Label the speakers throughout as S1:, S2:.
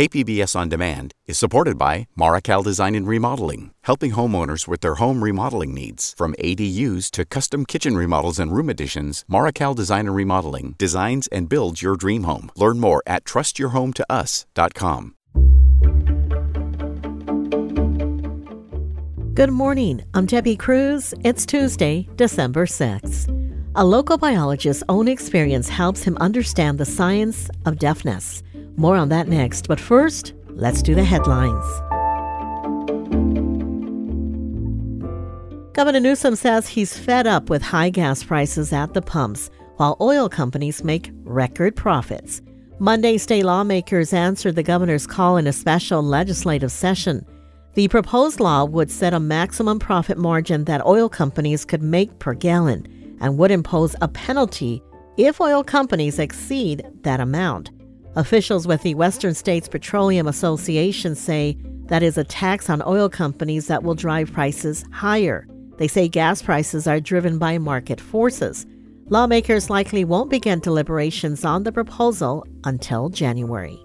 S1: KPBS On Demand is supported by Marical Design and Remodeling, helping homeowners with their home remodeling needs. From ADUs to custom kitchen remodels and room additions, Marical Design and Remodeling designs and builds your dream home. Learn more at trustyourhometous.com.
S2: Good morning. I'm Debbie Cruz. It's Tuesday, December 6th. A local biologist's own experience helps him understand the science of deafness. More on that next, but first, let's do the headlines. Governor Newsom says he's fed up with high gas prices at the pumps while oil companies make record profits. Monday, state lawmakers answered the governor's call in a special legislative session. The proposed law would set a maximum profit margin that oil companies could make per gallon and would impose a penalty if oil companies exceed that amount. Officials with the Western States Petroleum Association say that is a tax on oil companies that will drive prices higher. They say gas prices are driven by market forces. Lawmakers likely won't begin deliberations on the proposal until January.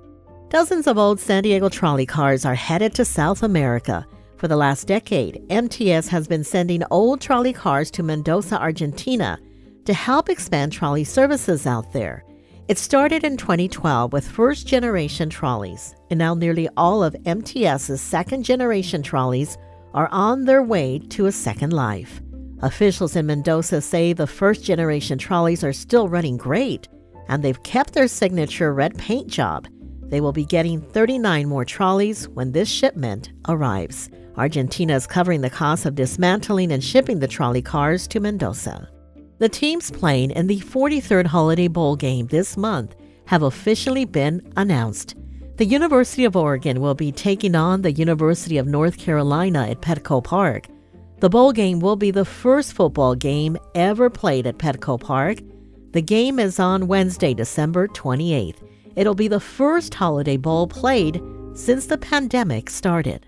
S2: Dozens of old San Diego trolley cars are headed to South America. For the last decade, MTS has been sending old trolley cars to Mendoza, Argentina to help expand trolley services out there. It started in 2012 with first generation trolleys, and now nearly all of MTS's second generation trolleys are on their way to a second life. Officials in Mendoza say the first generation trolleys are still running great, and they've kept their signature red paint job. They will be getting 39 more trolleys when this shipment arrives. Argentina is covering the cost of dismantling and shipping the trolley cars to Mendoza. The teams playing in the 43rd Holiday Bowl game this month have officially been announced. The University of Oregon will be taking on the University of North Carolina at Petco Park. The bowl game will be the first football game ever played at Petco Park. The game is on Wednesday, December 28th. It'll be the first Holiday Bowl played since the pandemic started.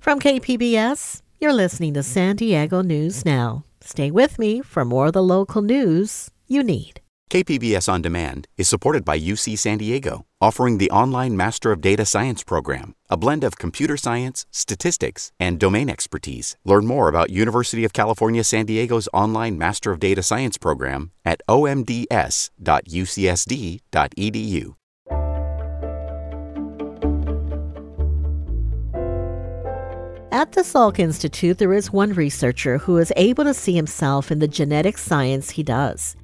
S2: From KPBS, you're listening to San Diego News Now. Stay with me for more of the local news you need.
S1: KPBS On Demand is supported by UC San Diego, offering the online Master of Data Science program, a blend of computer science, statistics, and domain expertise. Learn more about University of California San Diego's online Master of Data Science program at omds.ucsd.edu.
S2: At the Salk Institute, there is one researcher who is able to see himself in the genetic science he does.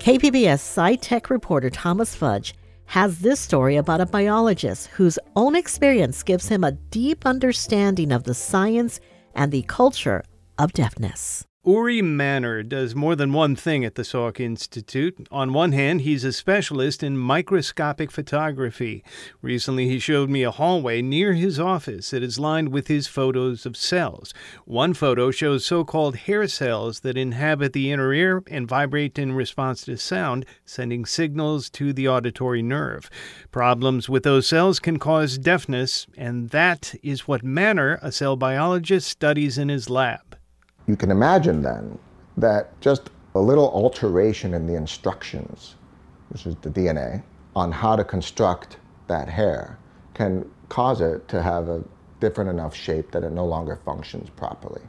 S2: KPBS SciTech reporter Thomas Fudge has this story about a biologist whose own experience gives him a deep understanding of the science and the culture of deafness.
S3: Uri Manor does more than one thing at the Salk Institute. On one hand, he's a specialist in microscopic photography. Recently, he showed me a hallway near his office that is lined with his photos of cells. One photo shows so called hair cells that inhabit the inner ear and vibrate in response to sound, sending signals to the auditory nerve. Problems with those cells can cause deafness, and that is what Manor, a cell biologist, studies in his lab.
S4: You can imagine then that just a little alteration in the instructions, which is the DNA, on how to construct that hair can cause it to have a different enough shape that it no longer functions properly.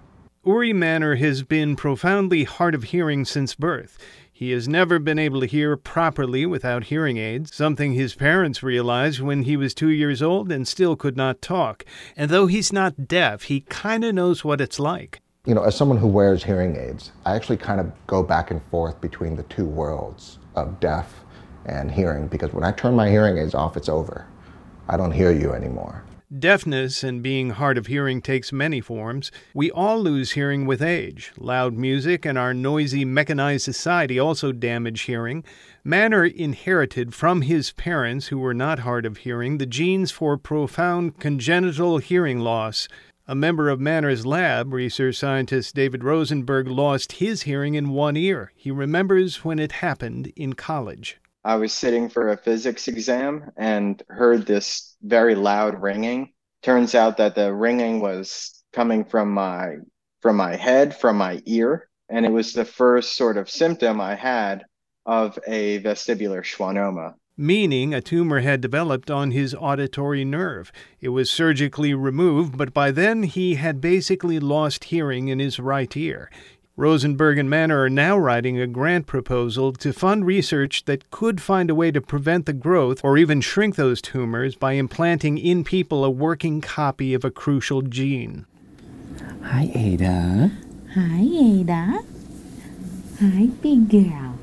S3: Uri Manor has been profoundly hard of hearing since birth. He has never been able to hear properly without hearing aids, something his parents realized when he was two years old and still could not talk. And though he's not deaf, he kind of knows what it's like
S4: you know, as someone who wears hearing aids, I actually kind of go back and forth between the two worlds of deaf and hearing because when I turn my hearing aids off, it's over. I don't hear you anymore.
S3: Deafness and being hard of hearing takes many forms. We all lose hearing with age. Loud music and our noisy, mechanized society also damage hearing. Manor inherited from his parents, who were not hard of hearing, the genes for profound congenital hearing loss. A member of Manor's lab, research scientist David Rosenberg lost his hearing in one ear. He remembers when it happened in college.
S5: I was sitting for a physics exam and heard this very loud ringing. Turns out that the ringing was coming from my from my head, from my ear, and it was the first sort of symptom I had of a vestibular schwannoma.
S3: Meaning a tumor had developed on his auditory nerve. It was surgically removed, but by then he had basically lost hearing in his right ear. Rosenberg and Manor are now writing a grant proposal to fund research that could find a way to prevent the growth or even shrink those tumors by implanting in people a working copy of a crucial gene.
S6: Hi, Ada.
S7: Hi, Ada. Hi, big girl.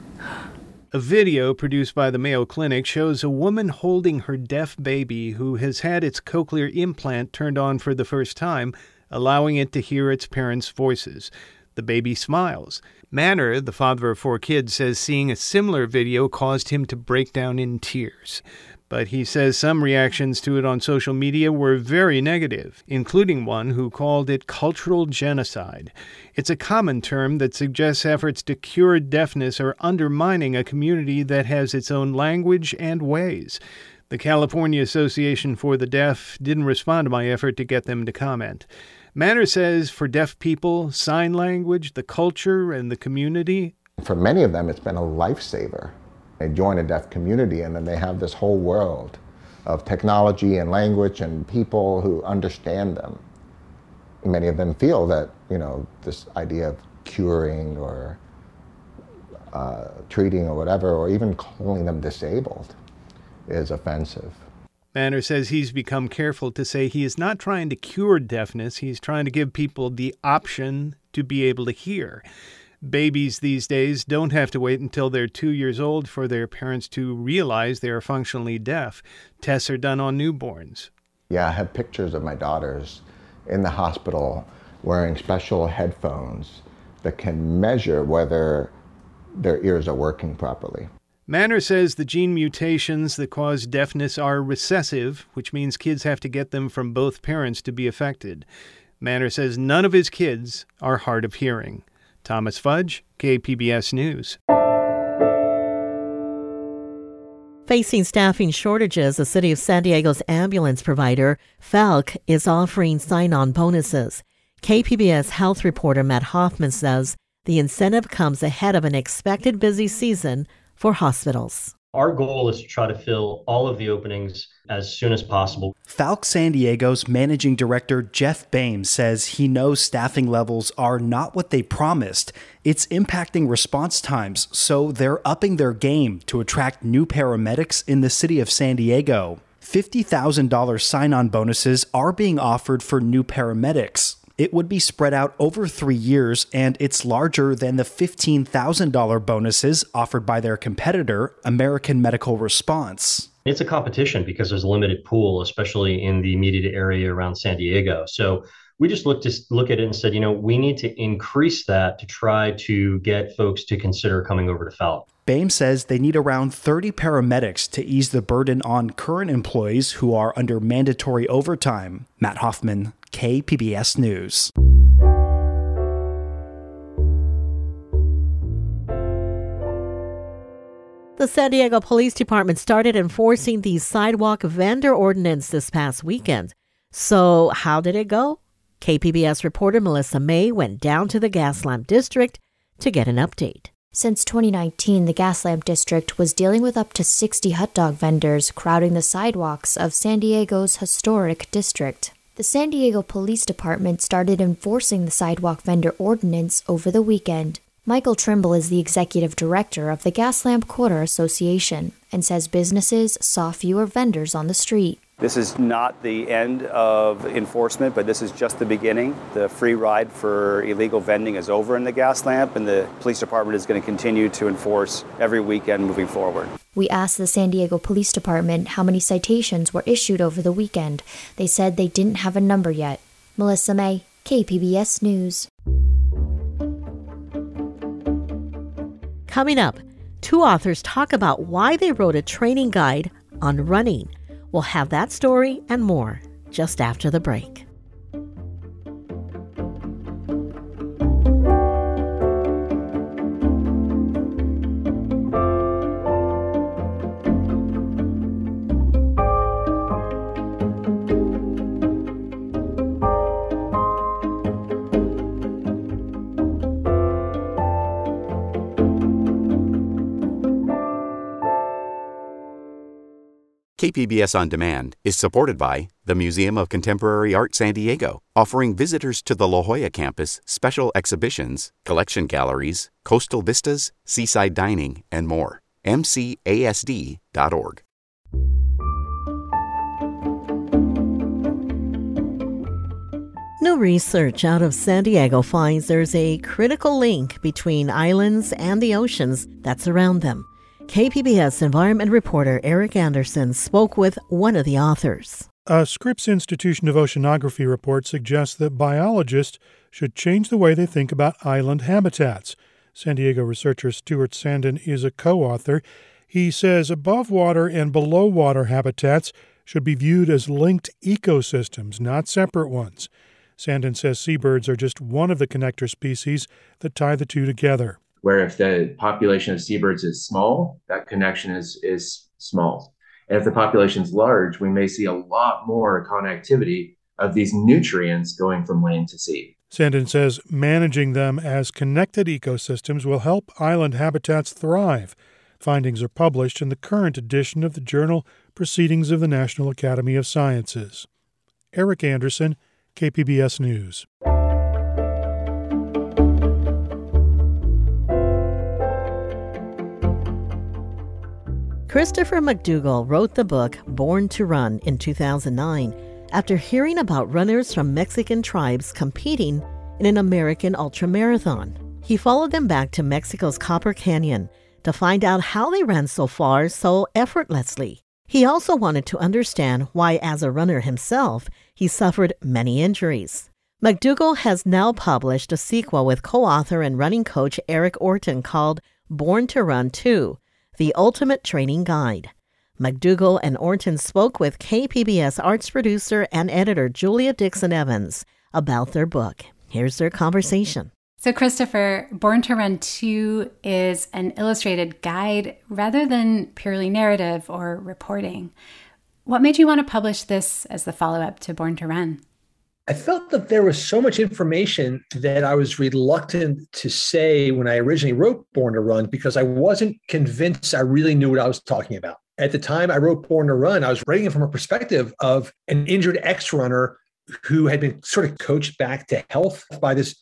S3: A video produced by the Mayo Clinic shows a woman holding her deaf baby who has had its cochlear implant turned on for the first time, allowing it to hear its parents' voices. The baby smiles. Manor, the father of four kids, says seeing a similar video caused him to break down in tears. But he says some reactions to it on social media were very negative, including one who called it cultural genocide. It's a common term that suggests efforts to cure deafness are undermining a community that has its own language and ways. The California Association for the Deaf didn't respond to my effort to get them to comment. Manor says for deaf people, sign language, the culture, and the community.
S4: For many of them, it's been a lifesaver. They join a deaf community and then they have this whole world of technology and language and people who understand them. Many of them feel that, you know, this idea of curing or uh, treating or whatever, or even calling them disabled, is offensive.
S3: Manor says he's become careful to say he is not trying to cure deafness, he's trying to give people the option to be able to hear. Babies these days don't have to wait until they're two years old for their parents to realize they are functionally deaf. Tests are done on newborns.
S4: Yeah, I have pictures of my daughters in the hospital wearing special headphones that can measure whether their ears are working properly.
S3: Manor says the gene mutations that cause deafness are recessive, which means kids have to get them from both parents to be affected. Manor says none of his kids are hard of hearing. Thomas Fudge, KPBS News.
S2: Facing staffing shortages, the City of San Diego's ambulance provider, Falck, is offering sign on bonuses. KPBS health reporter Matt Hoffman says the incentive comes ahead of an expected busy season for hospitals.
S8: Our goal is to try to fill all of the openings as soon as possible.
S9: Falck San Diego's managing director Jeff Bames says he knows staffing levels are not what they promised. It's impacting response times, so they're upping their game to attract new paramedics in the city of San Diego. $50,000 sign on bonuses are being offered for new paramedics. It would be spread out over three years, and it's larger than the $15,000 bonuses offered by their competitor, American Medical Response.
S8: It's a competition because there's a limited pool, especially in the immediate area around San Diego. So we just looked to look at it and said, you know, we need to increase that to try to get folks to consider coming over to Falck.
S9: Bames says they need around 30 paramedics to ease the burden on current employees who are under mandatory overtime. Matt Hoffman, KPBS News.
S2: The San Diego Police Department started enforcing the sidewalk vendor ordinance this past weekend. So, how did it go? KPBS reporter Melissa May went down to the Gaslamp District to get an update.
S10: Since 2019, the Gaslamp District was dealing with up to 60 hot dog vendors crowding the sidewalks of San Diego's historic district. The San Diego Police Department started enforcing the sidewalk vendor ordinance over the weekend. Michael Trimble is the executive director of the Gaslamp Quarter Association and says businesses saw fewer vendors on the street.
S11: This is not the end of enforcement, but this is just the beginning. The free ride for illegal vending is over in the Gaslamp, and the police department is going to continue to enforce every weekend moving forward.
S10: We asked the San Diego Police Department how many citations were issued over the weekend. They said they didn't have a number yet. Melissa May, KPBS News.
S2: Coming up, two authors talk about why they wrote a training guide on running. We'll have that story and more just after the break.
S1: KPBS On Demand is supported by the Museum of Contemporary Art San Diego, offering visitors to the La Jolla campus special exhibitions, collection galleries, coastal vistas, seaside dining, and more. MCASD.org.
S2: New research out of San Diego finds there's a critical link between islands and the oceans that surround them. KPBS environment reporter Eric Anderson spoke with one of the authors.
S12: A Scripps Institution of Oceanography report suggests that biologists should change the way they think about island habitats. San Diego researcher Stuart Sandin is a co author. He says above water and below water habitats should be viewed as linked ecosystems, not separate ones. Sandin says seabirds are just one of the connector species that tie the two together
S13: where if the population of seabirds is small, that connection is, is small. And if the population is large, we may see a lot more connectivity of these nutrients going from land to sea.
S12: Sandin says managing them as connected ecosystems will help island habitats thrive. Findings are published in the current edition of the journal Proceedings of the National Academy of Sciences. Eric Anderson, KPBS News.
S2: Christopher McDougall wrote the book Born to Run in 2009 after hearing about runners from Mexican tribes competing in an American ultramarathon. He followed them back to Mexico's Copper Canyon to find out how they ran so far so effortlessly. He also wanted to understand why, as a runner himself, he suffered many injuries. McDougall has now published a sequel with co author and running coach Eric Orton called Born to Run 2 the Ultimate Training Guide. McDougall and Orton spoke with KPBS arts producer and editor Julia Dixon Evans about their book. Here's their conversation.
S14: So, Christopher, Born to Run 2 is an illustrated guide rather than purely narrative or reporting. What made you want to publish this as the follow up to Born to Run?
S15: I felt that there was so much information that I was reluctant to say when I originally wrote Born to Run because I wasn't convinced I really knew what I was talking about. At the time I wrote Born to Run, I was writing it from a perspective of an injured ex runner who had been sort of coached back to health by this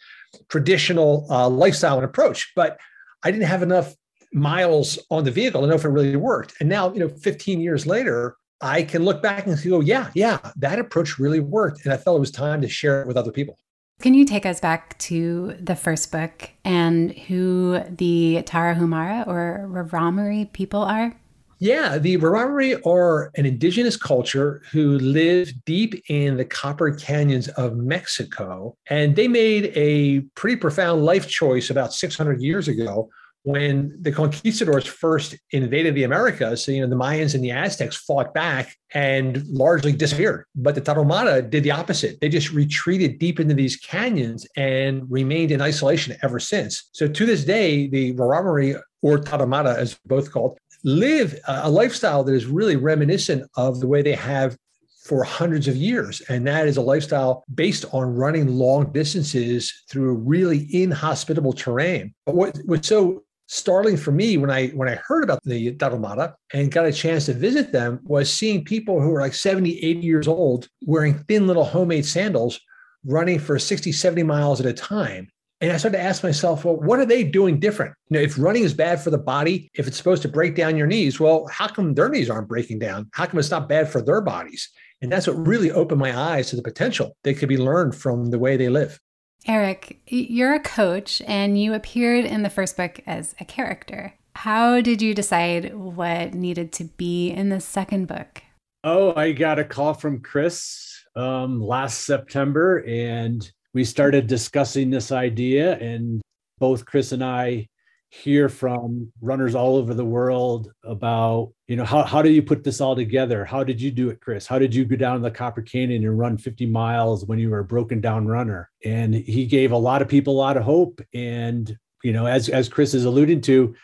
S15: traditional uh, lifestyle and approach. But I didn't have enough miles on the vehicle to know if it really worked. And now, you know, 15 years later, I can look back and go, yeah, yeah, that approach really worked. And I felt it was time to share it with other people.
S14: Can you take us back to the first book and who the Tarahumara or Raramuri people are?
S15: Yeah, the Raramuri are an indigenous culture who live deep in the copper canyons of Mexico. And they made a pretty profound life choice about 600 years ago when the conquistadors first invaded the Americas, so, you know, the Mayans and the Aztecs fought back and largely disappeared. But the Tarahumara did the opposite. They just retreated deep into these canyons and remained in isolation ever since. So to this day, the Raramuri or Tarahumara, as both called, live a lifestyle that is really reminiscent of the way they have for hundreds of years. And that is a lifestyle based on running long distances through really inhospitable terrain. But what, what's so startling for me when I when I heard about the Tarahumara and got a chance to visit them was seeing people who were like 70, 80 years old wearing thin little homemade sandals running for 60, 70 miles at a time. And I started to ask myself, well, what are they doing different? You know, if running is bad for the body, if it's supposed to break down your knees, well, how come their knees aren't breaking down? How come it's not bad for their bodies? And that's what really opened my eyes to the potential that could be learned from the way they live.
S14: Eric, you're a coach and you appeared in the first book as a character. How did you decide what needed to be in the second book?
S16: Oh, I got a call from Chris um, last September and we started discussing this idea. And both Chris and I hear from runners all over the world about you know how, how do you put this all together? How did you do it chris? How did you go down the copper canyon and run 50 miles when you were a broken down runner? And he gave a lot of people a lot of hope. And you know as as chris is alluded to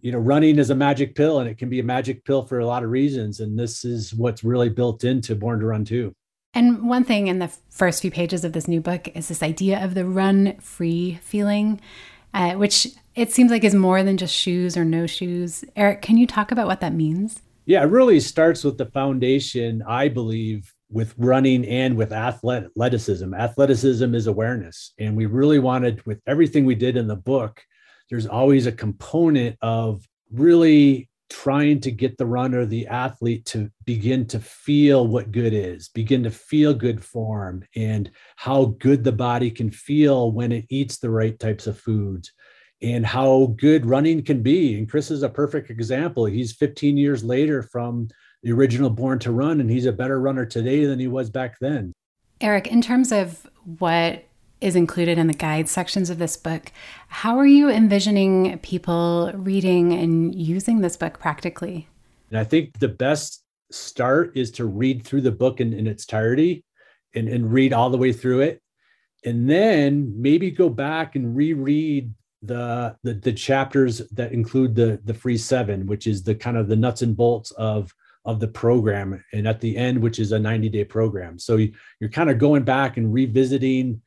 S16: you know running is a magic pill and it can be a magic pill for a lot of reasons. And this is what's really built into born to run too.
S14: And one thing in the first few pages of this new book is this idea of the run free feeling uh, which it seems like is more than just shoes or no shoes. Eric, can you talk about what that means?
S16: Yeah, it really starts with the foundation, I believe, with running and with athleticism. Athleticism is awareness. And we really wanted, with everything we did in the book, there's always a component of really trying to get the runner, the athlete to begin to feel what good is, begin to feel good form, and how good the body can feel when it eats the right types of foods, and how good running can be. And Chris is a perfect example. He's 15 years later from the original Born to Run, and he's a better runner today than he was back then.
S14: Eric, in terms of what is included in the guide sections of this book. How are you envisioning people reading and using this book practically?
S16: And I think the best start is to read through the book in, in its entirety and, and read all the way through it. And then maybe go back and reread the, the the chapters that include the the free seven, which is the kind of the nuts and bolts of of the program and at the end which is a 90 day program so you, are kind of going back and revisiting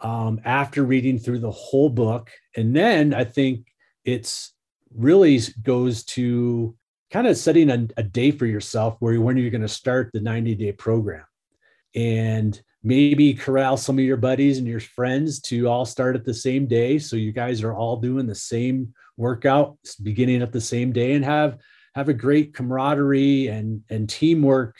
S16: um, after reading through the whole book. And then I think it's really goes to kind of setting a, a day for yourself where when you're going to start the 90 day program and maybe corral some of your buddies and your friends to all start at the same day so you guys are all doing the same workout beginning at the same day and have have a great camaraderie and and teamwork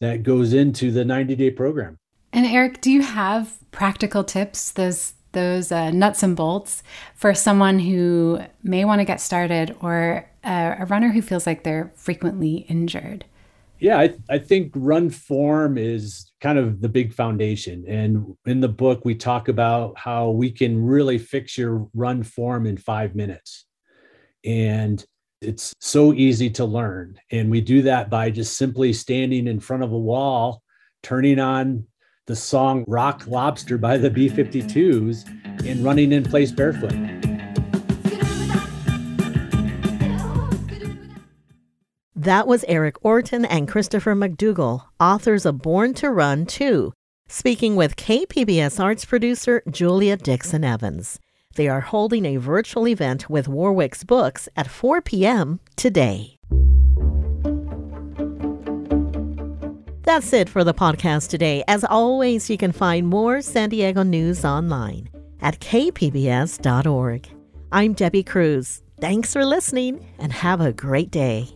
S16: that goes into the 90 day program
S14: and Eric, do you have practical tips, those those uh, nuts and bolts for someone who may want to get started or a, a runner who feels like they're frequently injured?
S16: Yeah, I, I think run form is kind of the big foundation. And in the book, we talk about how we can really fix your run form in five minutes. And it's so easy to learn. And we do that by just simply standing in front of a wall, turning on the song Rock Lobster by the B 52s and running in place barefoot.
S2: That was Eric Orton and Christopher McDougall, authors of Born to Run 2, speaking with KPBS arts producer Julia Dixon Evans. They are holding a virtual event with Warwick's Books at 4 p.m. today. That's it for the podcast today. As always, you can find more San Diego news online at kpbs.org. I'm Debbie Cruz. Thanks for listening and have a great day.